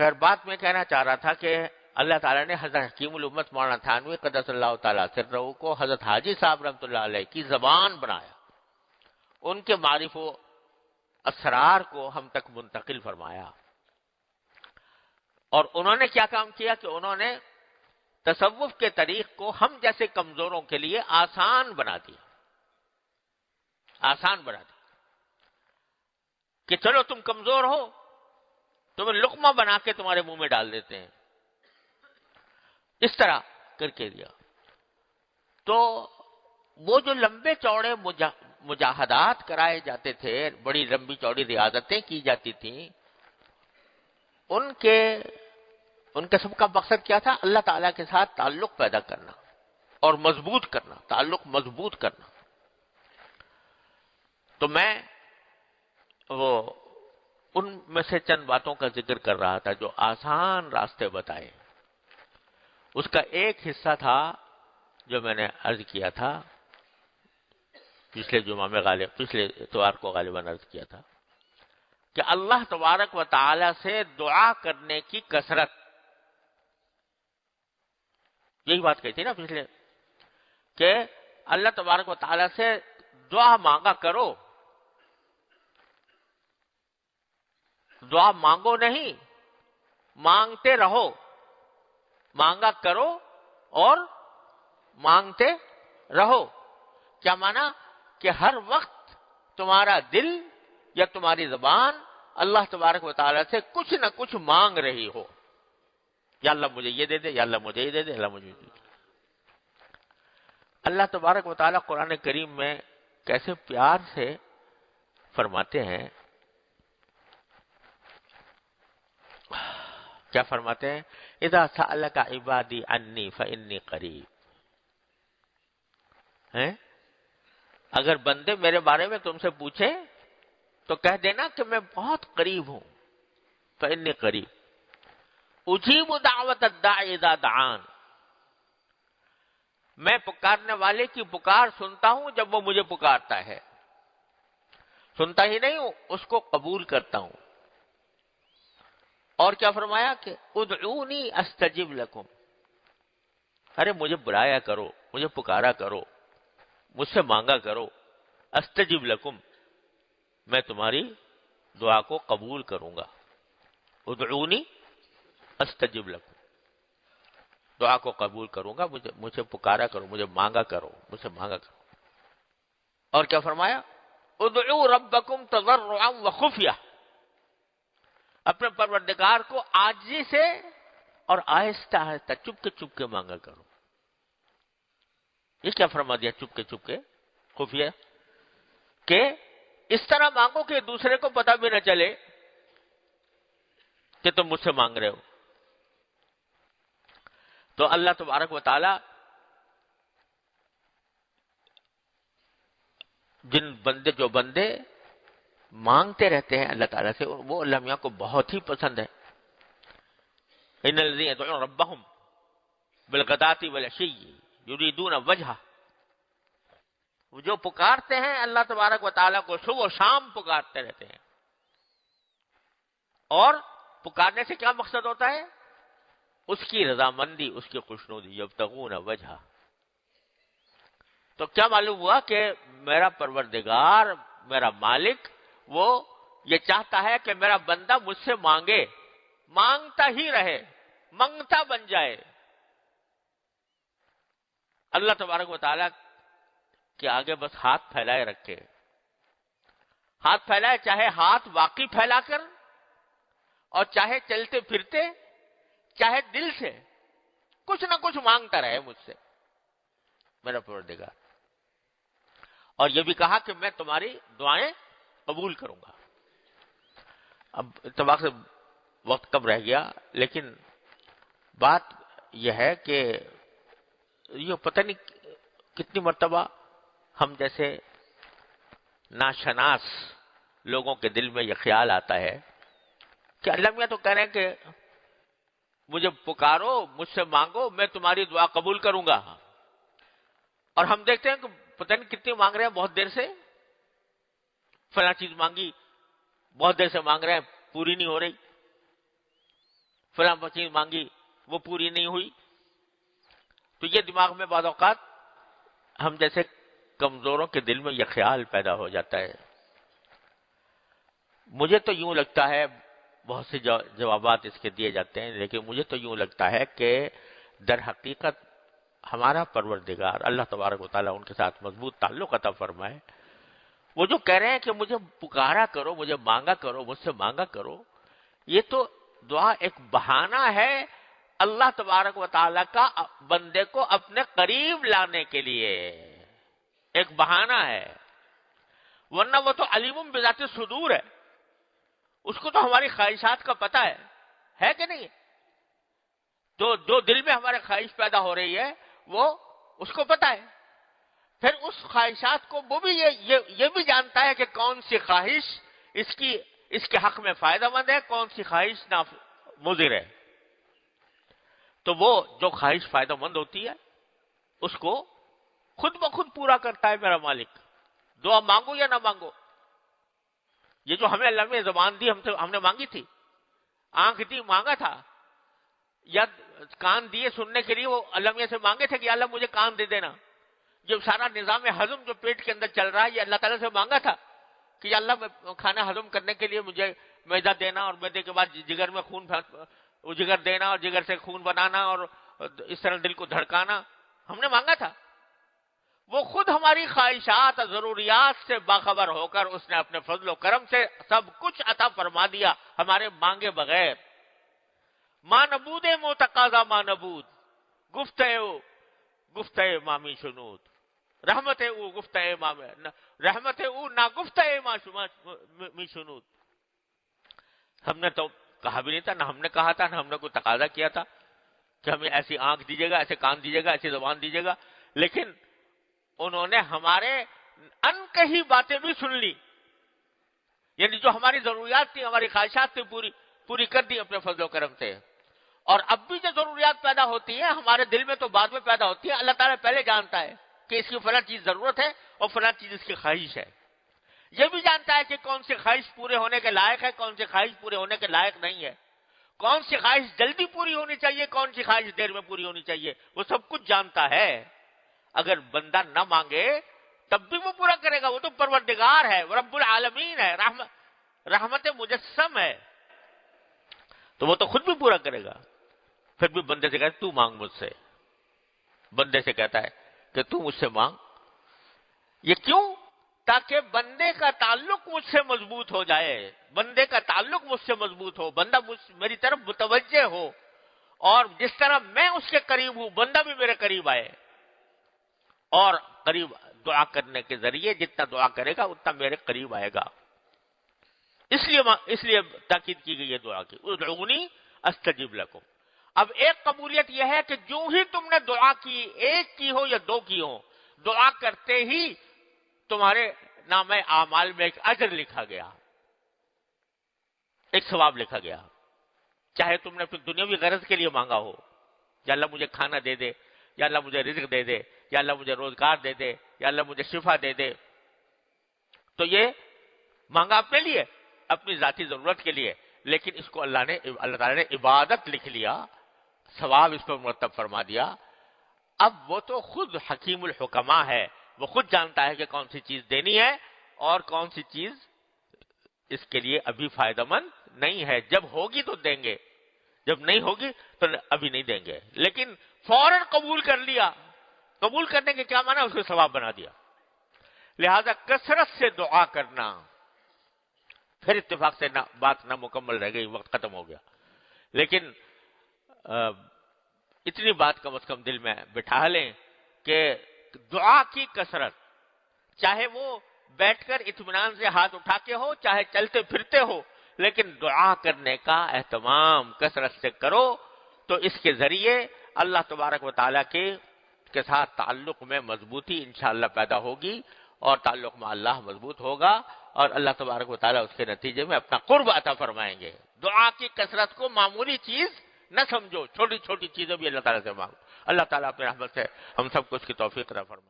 خیر، بات میں کہنا چاہ رہا تھا کہ اللہ تعالیٰ نے حضرت حکیم الامت مولانا تھانوی قدس اللہ تعالیٰ سر کو حضرت حاجی صاحب رحمۃ اللہ علیہ کی زبان بنایا۔ ان کے معرف و اسرار کو ہم تک منتقل فرمایا۔ اور انہوں نے کیا کام کیا کہ انہوں نے تصوف کے طریق کو ہم جیسے کمزوروں کے لیے آسان بنا دیا۔ آسان بنا دیا۔ کہ چلو تم کمزور ہو تمہیں لقمہ بنا کے تمہارے منہ میں ڈال دیتے ہیں۔ اس طرح کر کے دیا تو وہ جو لمبے چوڑے مجاہدات کرائے جاتے تھے، بڑی لمبی چوڑی ریاضتیں کی جاتی تھیں، ان کے ان کے سب کا مقصد کیا تھا؟ اللہ تعالی کے ساتھ تعلق پیدا کرنا اور مضبوط کرنا، تعلق مضبوط کرنا۔ تو میں وہ ان میں سے چند باتوں کا ذکر کر رہا تھا جو آسان راستے بتائے۔ اس کا ایک حصہ تھا جو میں نے عرض کیا تھا، پچھلے جمعہ میں غالب، پچھلے اتوار کو غالباً عرض کیا تھا، کہ اللہ تبارک و تعالی سے دعا کرنے کی کثرت۔ یہی بات کہی تھی نا پچھلے، کہ اللہ تبارک و تعالی سے دعا مانگا کرو۔ دعا مانگو نہیں۔ مانگتے رہو۔ مانگا کرو اور مانگتے رہو۔ کیا مانا؟ کہ ہر وقت تمہارا دل یا تمہاری زبان اللہ تبارک و تعالیٰ سے کچھ نہ کچھ مانگ رہی ہو۔ یا اللہ مجھے یہ دے دے، یا اللہ مجھے یہ دے دے اللہ مجھے دے۔ اللہ تبارک و تعالیٰ قرآن کریم میں کیسے پیار سے فرماتے ہیں کیا فرماتے ہیں؟ ادا سا کا عبادی انی فنی قریب اگر بندے میرے بارے میں تم سے پوچھے تو کہہ دینا کہ میں بہت قریب ہوں۔ فنی قریب اجیب دعوت ادا دعان۔ میں پکارنے والے کی پکار سنتا ہوں جب وہ مجھے پکارتا ہے۔ سنتا ہی نہیں ہوں، اس کو قبول کرتا ہوں۔ اور کیا فرمایا کہ ادعونی استجب لکم۔ ارے مجھے بلایا کرو، مجھے پکارا کرو، مجھ سے مانگا کرو۔ استجب لکم، میں تمہاری دعا کو قبول کروں گا۔ ادعونی استجب لکم۔ دعا کو قبول کروں گا، مجھے مجھے پکارا کرو، مجھے مانگا کرو، مجھ سے مانگا کرو۔ اور کیا فرمایا؟ ادعو ربکم تضرعا و اپنے پروردگار کو آجی سے اور آہستہ آہستہ چپ کے چپ کے مانگا کرو۔ یہ کیا فرما دیا چپ کے چپ کے خفیہ۔ کہ اس طرح مانگو کہ دوسرے کو پتا بھی نہ چلے کہ تم مجھ سے مانگ رہے ہو۔ تو اللہ تبارک و تعالی جن بندے جو بندے مانگتے رہتے ہیں اللہ تعالیٰ سے وہ اللہ میاں کو بہت ہی پسند ہے۔ ربہم بالغداتی والعشی یریدون وجہ جو پکارتے ہیں اللہ تبارک و تعالیٰ کو صبح و شام پکارتے رہتے ہیں۔ اور پکارنے سے کیا مقصد ہوتا ہے؟ اس کی رضامندی، اس کی خوشنودی جب تغون وجہ تو کیا معلوم ہوا کہ میرا پروردگار، میرا مالک وہ یہ چاہتا ہے کہ میرا بندہ مجھ سے مانگے، مانگتا ہی رہے منگتا بن جائے۔ اللہ تبارک و تعالیٰ کے آگے بس ہاتھ پھیلائے رکھے۔ ہاتھ پھیلائے، چاہے ہاتھ واقعی پھیلا کر، اور چاہے چلتے پھرتے، چاہے دل سے، کچھ نہ کچھ مانگتا رہے مجھ سے۔ میرا پروردگار، اور یہ بھی کہا کہ میں تمہاری دعائیں قبول کروں گا۔ اب اتفاق سے وقت کب رہ گیا، لیکن بات یہ ہے کہ یہ پتہ نہیں کتنی مرتبہ ہم جیسے ناشناس لوگوں کے دل میں یہ خیال آتا ہے کہ اللہ میاں تو کہہ رہے ہیں کہ مجھے پکارو، مجھ سے مانگو، میں تمہاری دعا قبول کروں گا۔ اور ہم دیکھتے ہیں کہ پتہ نہیں کتنی مانگ رہے ہیں بہت دیر سے۔ فلاں چیز مانگی، بہت دیر سے مانگ رہے ہیں، پوری نہیں ہو رہی۔ فلاں چیز مانگی، وہ پوری نہیں ہوئی۔ تو یہ دماغ میں بعض اوقات ہم جیسے کمزوروں کے دل میں یہ خیال پیدا ہو جاتا ہے۔ مجھے تو یوں لگتا ہے، بہت سے جوابات اس کے دیے جاتے ہیں، لیکن مجھے تو یوں لگتا ہے کہ در حقیقت ہمارا پروردگار اللہ تبارک و تعالیٰ ان کے ساتھ مضبوط تعلق عطا فرمائے۔ وہ جو کہہ رہے ہیں کہ مجھے پکارا کرو، مجھے مانگا کرو، مجھ سے مانگا کرو، یہ تو دعا ایک بہانہ ہے اللہ تبارک و تعالیٰ کا بندے کو اپنے قریب لانے کے لیے۔ ایک بہانہ ہے۔ ورنہ وہ تو علیم بذات صدور ہے۔ اس کو تو ہماری خواہشات کا پتہ ہے۔ ہے کہ نہیں؟ تو جو دل میں ہمارے خواہش پیدا ہو رہی ہے، وہ اس کو پتا ہے۔ پھر اس خواہشات کو وہ بھی یہ, یہ بھی جانتا ہے کہ کون سی خواہش اس کی اس کے حق میں فائدہ مند ہے کون سی خواہش نہ مضر ہے۔ تو وہ جو خواہش فائدہ مند ہوتی ہے اس کو خود بخود پورا کرتا ہے میرا مالک۔ دعا مانگو یا نہ مانگو؟ یہ جو ہمیں اللہ میں زبان دی ہم سے ہم نے مانگی تھی۔ آنکھ دی مانگا تھا یا کان دیے سننے کے لیے وہ اللہ سے مانگے تھے کہ اللہ مجھے کان دے دینا۔ جو سارا نظام ہضم جو پیٹ کے اندر چل رہا ہے، یہ اللہ تعالیٰ سے مانگا تھا کہ اللہ میں کھانا ہضم کرنے کے لیے مجھے میدا دینا اور میدے کے بعد جی- جگر میں خون جگر دینا اور جگر سے خون بنانا اور اس طرح دل کو دھڑکانا۔ ہم نے مانگا تھا۔ وہ خود ہماری خواہشات اور ضروریات سے باخبر ہو کر اس نے اپنے فضل و کرم سے سب کچھ عطا فرما دیا ہمارے مانگے بغیر۔ ماں نبود مو تقاضا ماں نبود۔ گفت گفت مامی شنود رحمت او گفت مام رحمت او نہ گفت می شنود ہم نے تو کہا بھی نہیں تھا، نہ ہم نے کہا تھا، نہ ہم نے کوئی تقاضا کیا تھا کہ ہمیں ایسی آنکھ دیجیے گا، ایسے کان دیجیے گا، ایسی زبان دیجیے گا۔ لیکن انہوں نے ہمارے ان کہی باتیں بھی سن لی۔ یعنی جو ہماری ضروریات تھی، ہماری خواہشات تھی، پوری پوری کر دی اپنے فضل و کرم سے۔ اور اب بھی جو ضروریات پیدا ہوتی ہیں، ہمارے دل میں تو بعد میں پیدا ہوتی ہے اللہ تعالیٰ پہلے جانتا ہے کہ اس کی فلاں چیز ضرورت ہے اور فلاں چیز اس کی خواہش ہے۔ یہ بھی جانتا ہے کہ کون سی خواہش پورے ہونے کے لائق ہے، کون سی خواہش پورے ہونے کے لائق نہیں ہے۔ کون سی خواہش جلدی پوری ہونی چاہیے، کون سی خواہش دیر میں پوری ہونی چاہیے، وہ سب کچھ جانتا ہے۔ اگر بندہ نہ مانگے، تب بھی وہ پورا کرے گا، وہ تو پروردگار ہے، وہ رب العالمین ہے رحمت مجسم ہے۔ تو وہ تو خود بھی پورا کرے گا۔ پھر بھی بندے سے کہتا تو مانگ مجھ سے. بندے سے کہتا ہے کہ تو مجھ سے مانگ۔ یہ کیوں؟ تاکہ بندے کا تعلق مجھ سے مضبوط ہو جائے۔ بندے کا تعلق مجھ سے مضبوط ہو۔ بندہ میری طرف متوجہ ہو۔ اور جس طرح میں اس کے قریب ہوں، بندہ بھی میرے قریب آئے۔ اور قریب دعا کرنے کے ذریعے جتنا دعا کرے گا، اتنا میرے قریب آئے گا۔ اس لیے اس لیے تاکید کی گئی ہے دعا کی۔ ادعونی استجب اب ایک قبولیت یہ ہے کہ جو ہی تم نے دعا کی، ایک کی ہو یا دو کی ہو، دعا کرتے ہی تمہارے نام اعمال میں ایک اجر لکھا گیا۔ ایک ثواب لکھا گیا۔ چاہے تم نے پھر دنیاوی غرض کے لیے مانگا ہو، یا اللہ مجھے کھانا دے دے، یا اللہ مجھے رزق دے دے، یا اللہ مجھے روزگار دے دے، یا اللہ مجھے شفا دے دے۔ تو یہ مانگا اپنے لیے، اپنی ذاتی ضرورت کے لیے، لیکن اس کو اللہ نے، اللہ تعالیٰ نے عبادت لکھ لیا۔ ثواب اس پر مرتب فرما دیا۔ اب وہ تو خود حکیم الحکمہ ہے۔ وہ خود جانتا ہے کہ کون سی چیز دینی ہے اور کون سی چیز اس کے لیے ابھی فائدہ مند نہیں ہے۔ جب ہوگی تو دیں گے۔ جب نہیں ہوگی تو ابھی نہیں دیں گے۔ لیکن فوراً قبول کر لیا۔ قبول کرنے کے کیا مانا اس کو ثواب بنا دیا۔ لہذا کثرت سے دعا کرنا۔ پھر اتفاق سے نہ بات نہ مکمل رہ گئی، وقت ختم ہو گیا۔ لیکن اتنی بات کم از کم دل میں بٹھا لیں کہ دعا کی کثرت، چاہے وہ بیٹھ کر اطمینان سے ہاتھ اٹھا کے ہو، چاہے چلتے پھرتے ہو، لیکن دعا کرنے کا اہتمام کثرت سے کرو، تو اس کے ذریعے اللہ تبارک و تعالیٰ کے کے ساتھ تعلق میں مضبوطی انشاءاللہ پیدا ہوگی اور تعلق میں اللہ مضبوط ہوگا اور اللہ تبارک و تعالیٰ اس کے نتیجے میں اپنا قرب عطا فرمائیں گے۔ دعا کی کثرت کو معمولی چیز نہ سمجھو، چھوٹی چھوٹی چیزیں بھی اللہ تعالیٰ سے مانگو اللہ تعالیٰ اپنے رحمت سے ہم سب کو اس کی توفیق فرمائے۔